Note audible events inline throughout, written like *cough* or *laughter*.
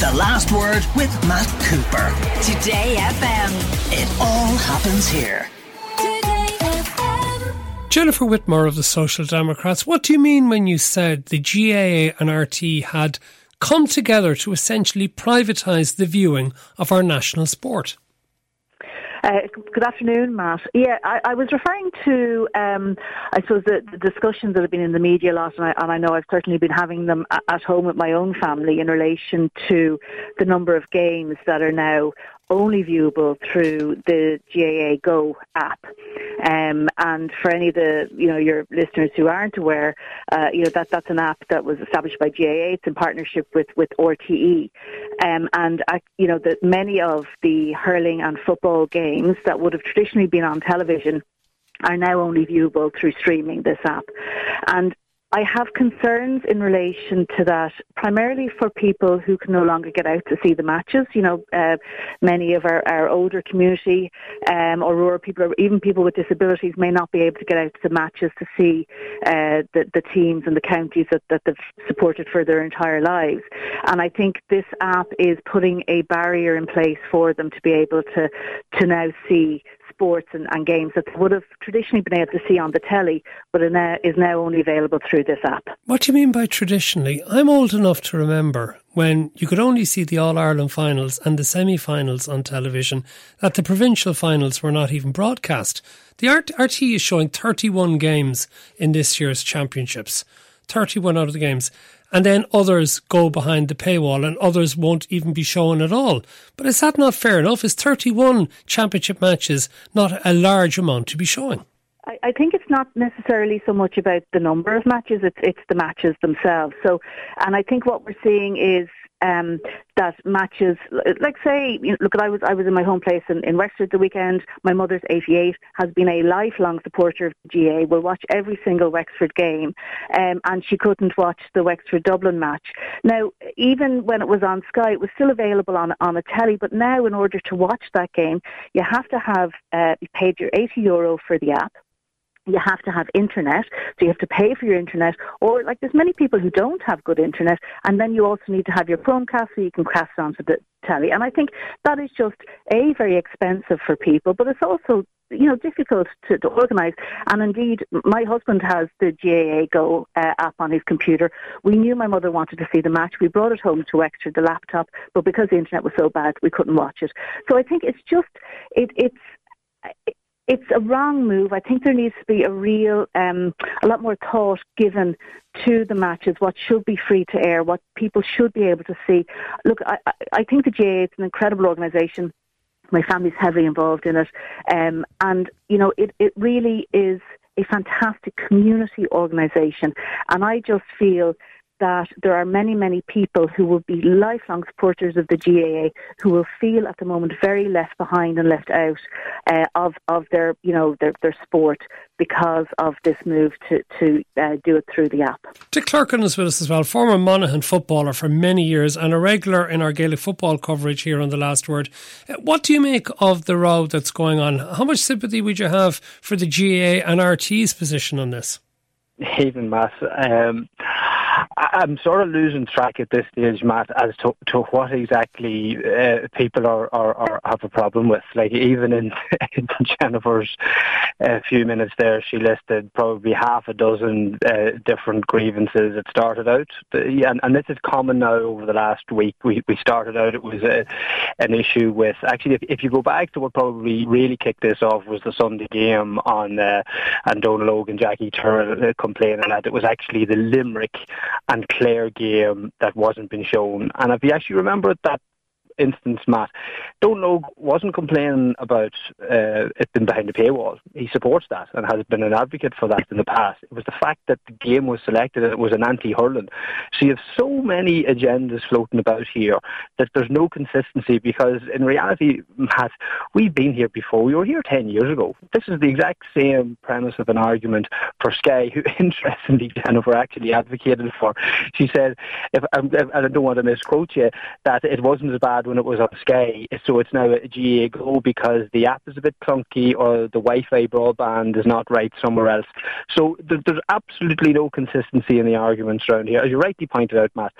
The Last Word with Matt Cooper. Today FM. It all happens here. Today FM Jennifer Whitmore of the Social Democrats, what do you mean when you said the GAA and RTE had come together to essentially privatise the viewing of our national sport? Uh, good afternoon, Matt. Yeah, I, I was referring to, um, I suppose, the, the, discussions that have been in the media a lot, and I, and I know I've certainly been having them at home with my own family in relation to the number of games that are now only viewable through the GAA Go app. Um, and for any of the you know your listeners who aren't aware, uh, you know that that's an app that was established by GAA. It's in partnership with with RTE, um, and uh, you know that many of the hurling and football games that would have traditionally been on television are now only viewable through streaming this app. And I have concerns in relation to that, primarily for people who can no longer get out to see the matches. You know, uh, many of our, our older community um, or rural people, or even people with disabilities, may not be able to get out to the matches to see uh, the, the teams and the counties that, that they've supported for their entire lives. And I think this app is putting a barrier in place for them to be able to to now see sports and, and, games that they would have traditionally been able to see on the telly, but is now only available through this app. What do you mean by traditionally? I'm old enough to remember when you could only see the All Ireland finals and the semi finals on television, that the provincial finals were not even broadcast. The RTE is showing 31 games in this year's championships, 31 out of the games and then others go behind the paywall and others won't even be shown at all. But is that not fair enough? Is 31 championship matches not a large amount to be showing? I, think it's not necessarily so much about the number of matches; it's it's the matches themselves. So, and I think what we're seeing is um, that matches, like say, you know, look, at I was I was in my home place in, in Wexford the weekend. My mother's 88, has been a lifelong supporter of the GAA. Will watch every single Wexford game, um, and she couldn't watch the Wexford Dublin match. Now, even when it was on Sky, it was still available on on a telly. But now, in order to watch that game, you have to have uh, paid your 80 euro for the app you have to have internet, so you have to pay for your internet, or like there's many people who don't have good internet, and then you also need to have your Chromecast so you can cast onto the telly. And I think that is just a very expensive for people, but it's also you know difficult to, to organise. And indeed, my husband has the GAA Go uh, app on his computer. We knew my mother wanted to see the match. We brought it home to Exeter, the laptop, but because the internet was so bad, we couldn't watch it. So I think it's just it, it's. It, it's a wrong move. I think there needs to be a real, um, a lot more thought given to the matches, what should be free to air, what people should be able to see. Look, I, I think the GAA is an incredible organisation. My family's heavily involved in it. Um, and, you know, it, it really is a fantastic community organisation. And I just feel that there are many, many people who will be lifelong supporters of the GAA who will feel at the moment very left behind and left out uh, of of their you know their their sport because of this move to to uh, do it through the app. Dick Clerkin is with us as well, former Monaghan footballer for many years and a regular in our Gaelic football coverage here on the Last Word. Uh, what do you make of the row that's going on? How much sympathy would you have for the GAA and RTE's position on this? Even mass. Um, I'm sort of losing track at this stage, Matt, as to, to what exactly uh, people are, are, are, have a problem with. Like even in, *laughs* in Jennifer's uh, few minutes there, she listed probably half a dozen uh, different grievances. It started out, and, and this is common now over the last week. We we started out it was a, an issue with actually if, if you go back to what probably really kicked this off was the Sunday game on uh, and Donal Logan, Jackie Tyrrell uh, complaining that it was actually the Limerick and Clare game that wasn't being shown. And if you actually remember that instance, Matt, Donal wasn't complaining about uh, it being behind the paywall. He supports that and has been an advocate for that in the past. It was the fact that the game was selected and it was an anti-hurling. So you have so many agendas floating about here that there's no consistency because in reality, Matt, we've been here before. We were here 10 years ago. This is the exact same premise of an argument for Sky, who *laughs* interestingly Jennifer actually advocated for. She said, if, um, if, I don't want to misquote you, that it wasn't as bad had when it was on Sky. So it's now a GAA Go because the app is a bit clunky or the Wi-Fi broadband is not right somewhere else. So there's absolutely no consistency in the arguments around here. As you rightly pointed out, Matt,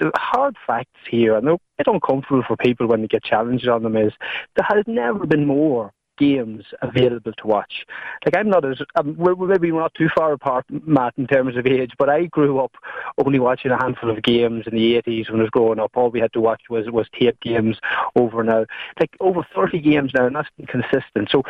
the hard facts here, and they're a bit uncomfortable for people when they get challenged on them, is there has never been more games available to watch. Like I'm not as um, we're, maybe we're not too far apart, Matt, in terms of age. But I grew up only watching a handful of games in the 80s when I was growing up. All we had to watch was was tape games over now, like over 30 games now, and that's consistent. So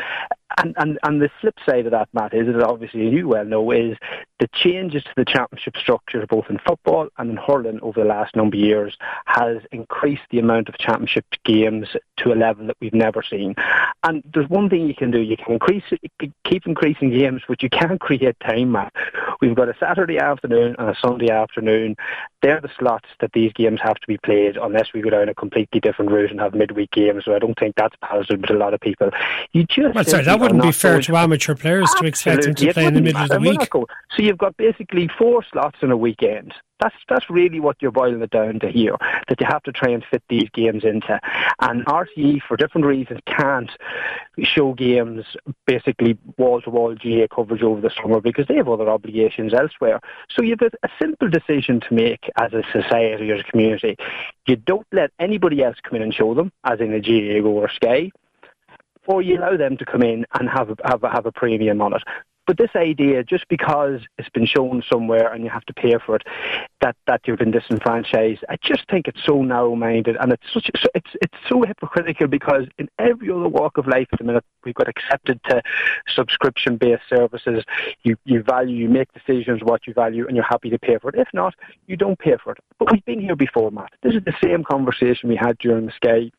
and, and, and the flip side of that, Matt, is that obviously you well know is the changes to the championship structure, both in football and in hurling over the last number of years, has increased the amount of championship games to a level that we've never seen. And there's one thing you can do: you can increase, keep increasing games, but you can't create time. We've got a Saturday afternoon and a Sunday afternoon. They're the slots that these games have to be played, unless we go down a completely different route and have midweek games. So I don't think that's palatable to a lot of people. You just well, sorry, that wouldn't be fair to amateur players to expect them to play in the middle of the week. So you've got basically four slots in a weekend. That's that's really what you're boiling it down to here. That you have to try and fit these games into, and RTE for different reasons can't show games basically wall to wall GAA coverage over the summer because they have other obligations elsewhere. So you have got a simple decision to make as a society or a community. You don't let anybody else come in and show them, as in a GAA or Sky or you allow them to come in and have have have a premium on it. But this idea, just because it's been shown somewhere and you have to pay for it, that, that you've been disenfranchised, I just think it's so narrow-minded and it's such it's it's so hypocritical because in every other walk of life at the minute we've got accepted to subscription-based services. You you value, you make decisions what you value, and you're happy to pay for it. If not, you don't pay for it. But we've been here before, Matt. This is the same conversation we had during the Sky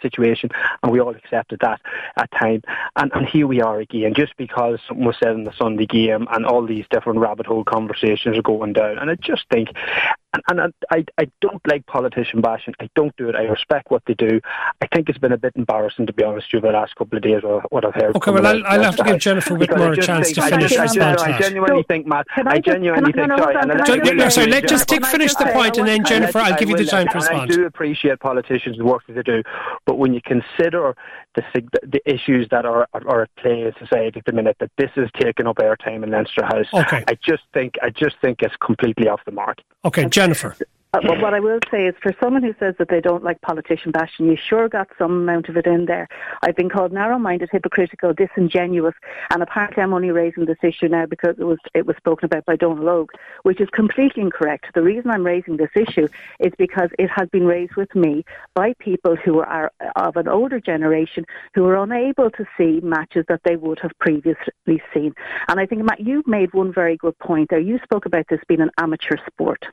situation, and we all accepted that at time. And, and here we are again, just because something was said in the Sunday game, and all these different rabbit hole conversations are going down. And I just think, and, and I, I don't like politician bashing. I don't do it. I respect what they do. I think it's been a bit embarrassing, to be honest, over the last couple of days, what I've heard. Okay, well, I'll, I'll have to give Jennifer Whitmore a chance think, to finish I, I, I, I genuinely think, Matt, I, genuinely think, sorry, sorry, let just Dick finish the point, and then Jennifer, I'll give you the time to respond. I do appreciate politicians and the work that they do, but when you consider the the issues that are are at play in society at the minute, that this is taking up airtime in Leinster House, okay. I just think I just think it's completely off the mark. Okay, Jennifer. Uh, well, what I will say is, for someone who says that they don't like politician bashing, you sure got some amount of it in there. I've been called narrow-minded, hypocritical, disingenuous, and apparently I'm only raising this issue now because it was it was spoken about by Donal Óg, which is completely incorrect. The reason I'm raising this issue is because it has been raised with me by people who are of an older generation who are unable to see matches that they would have previously seen. And I think Matt, you made one very good point there. You spoke about this being an amateur sport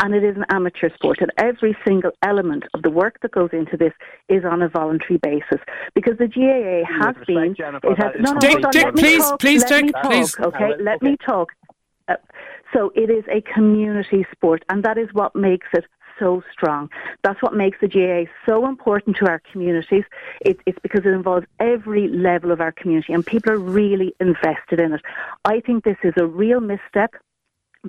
and it is an amateur sport. And every single element of the work that goes into this is on a voluntary basis because the GAA has been. it has, no, no, Dick, hold on, Dick, please, talk, please, let Dick, talk, please. Okay, uh, let okay. me talk. Uh, so it is a community sport, and that is what makes it so strong. That's what makes the GAA so important to our communities. It, it's because it involves every level of our community, and people are really invested in it. I think this is a real misstep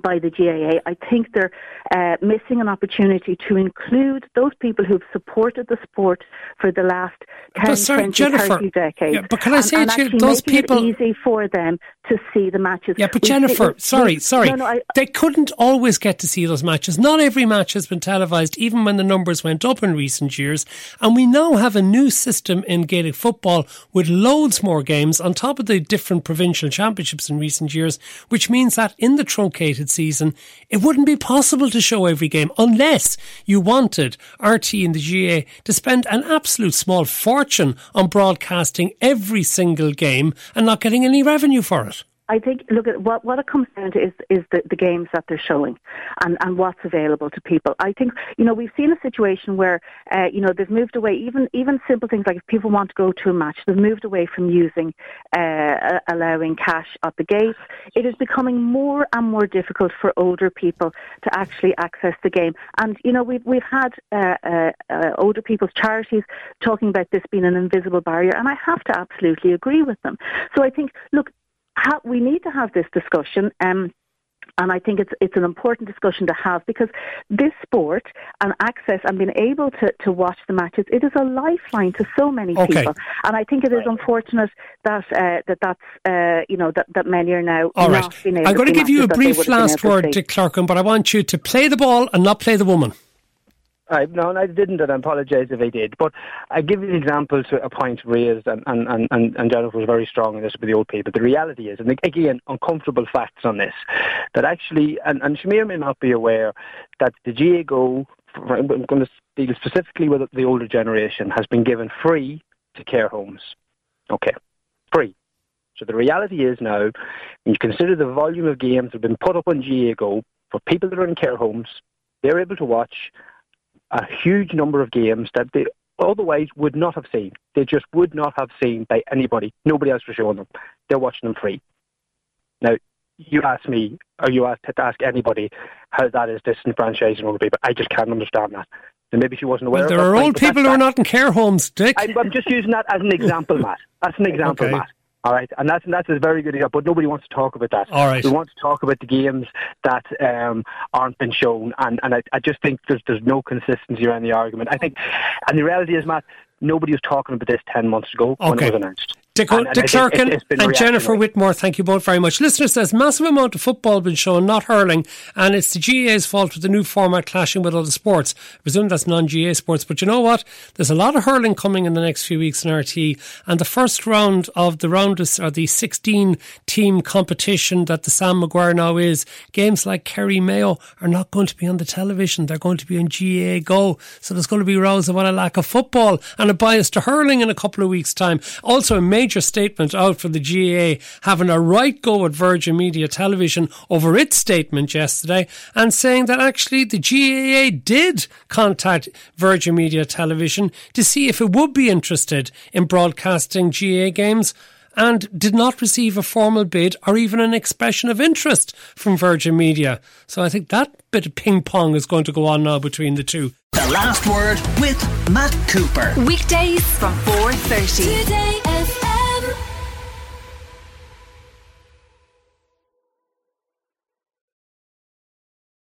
by the GAA. I think they're uh, missing an opportunity to include those people who've supported the sport for the last 10, sorry, 20, Jennifer, 30 decades. Yeah, but can I say and, to you, those people... it easy for them to see the matches. Yeah, but we, Jennifer, sorry, sorry. No, no, I, they couldn't always get to see those matches. Not every match has been televised, even when the numbers went up in recent years. And we now have a new system in Gaelic football with loads more games on top of the different provincial championships in recent years, which means that in the truncated season, it wouldn't be possible to show every game unless you wanted RTE and the GAA to spend an absolute small fortune on broadcasting every single game and not getting any revenue for it. I think look at what what it comes down to is is the, the games that they're showing, and and what's available to people. I think you know we've seen a situation where uh, you know they've moved away even even simple things like if people want to go to a match, they've moved away from using uh, allowing cash at the gates. It is becoming more and more difficult for older people to actually access the game. And you know we've we've had uh, uh, uh older people's charities talking about this being an invisible barrier, and I have to absolutely agree with them. So I think look ha- we need to have this discussion. Um, and I think it's it's an important discussion to have because this sport and access and being able to, to watch the matches it is a lifeline to so many okay. people and I think it is unfortunate that uh, that that's uh, you know that, that many are now All right. I'm going to give you a brief last word, Dick Clerkin, but I want you to play the ball and not play the woman. I, no, and I didn't, and I apologise if I did. But I give you an example to a point raised, and, and, and, and Jennifer was very strong in this with the old people. The reality is, and again, uncomfortable facts on this, that actually, and, and she may not be aware, that the GAA Go, I'm going to deal specifically with the older generation, has been given free to care homes. Okay, free. So the reality is now, when you consider the volume of games that have been put up on GAA Go for people that are in care homes, they're able to watch a huge number of games that they otherwise would not have seen. They just would not have seen by anybody. Nobody else was showing them. They're watching them free. Now, you ask me, or you ask to ask anybody how that is disenfranchising older people. I just can't understand that. And maybe she wasn't aware. Well, there are old people who are not in care homes, Dick. I'm, I'm, just using that as an example, Matt. That's an *laughs* example, okay. Matt. All right, and that's and that's a very good example. But nobody wants to talk about that. All right, we want to talk about the games that um, aren't been shown, and and I, I just think there's there's no consistency around the argument. I think, and the reality is, Matt, nobody was talking about this ten months ago okay. when it was announced. Dick, and, it, and Jennifer Whitmore, thank you both very much. Listener says massive amount of football been shown, not hurling, and it's the GAA's fault with the new format clashing with other sports. I presume that's non-GAA sports, but you know what? There's a lot of hurling coming in the next few weeks in RTE, and the first round of the round is, or the 16 team competition that the Sam Maguire now is. Games like Kerry Mayo are not going to be on the television; they're going to be on GAA Go. So there's going to be rows about a lack of football and a bias to hurling in a couple of weeks' time. Also, a major major statement out for the GAA having a right go at Virgin Media Television over its statement yesterday and saying that actually the GAA did contact Virgin Media Television to see if it would be interested in broadcasting GAA games and did not receive a formal bid or even an expression of interest from Virgin Media. So I think that bit of ping pong is going to go on now between the two. The last word with Matt Cooper. Weekdays from 4:30. Today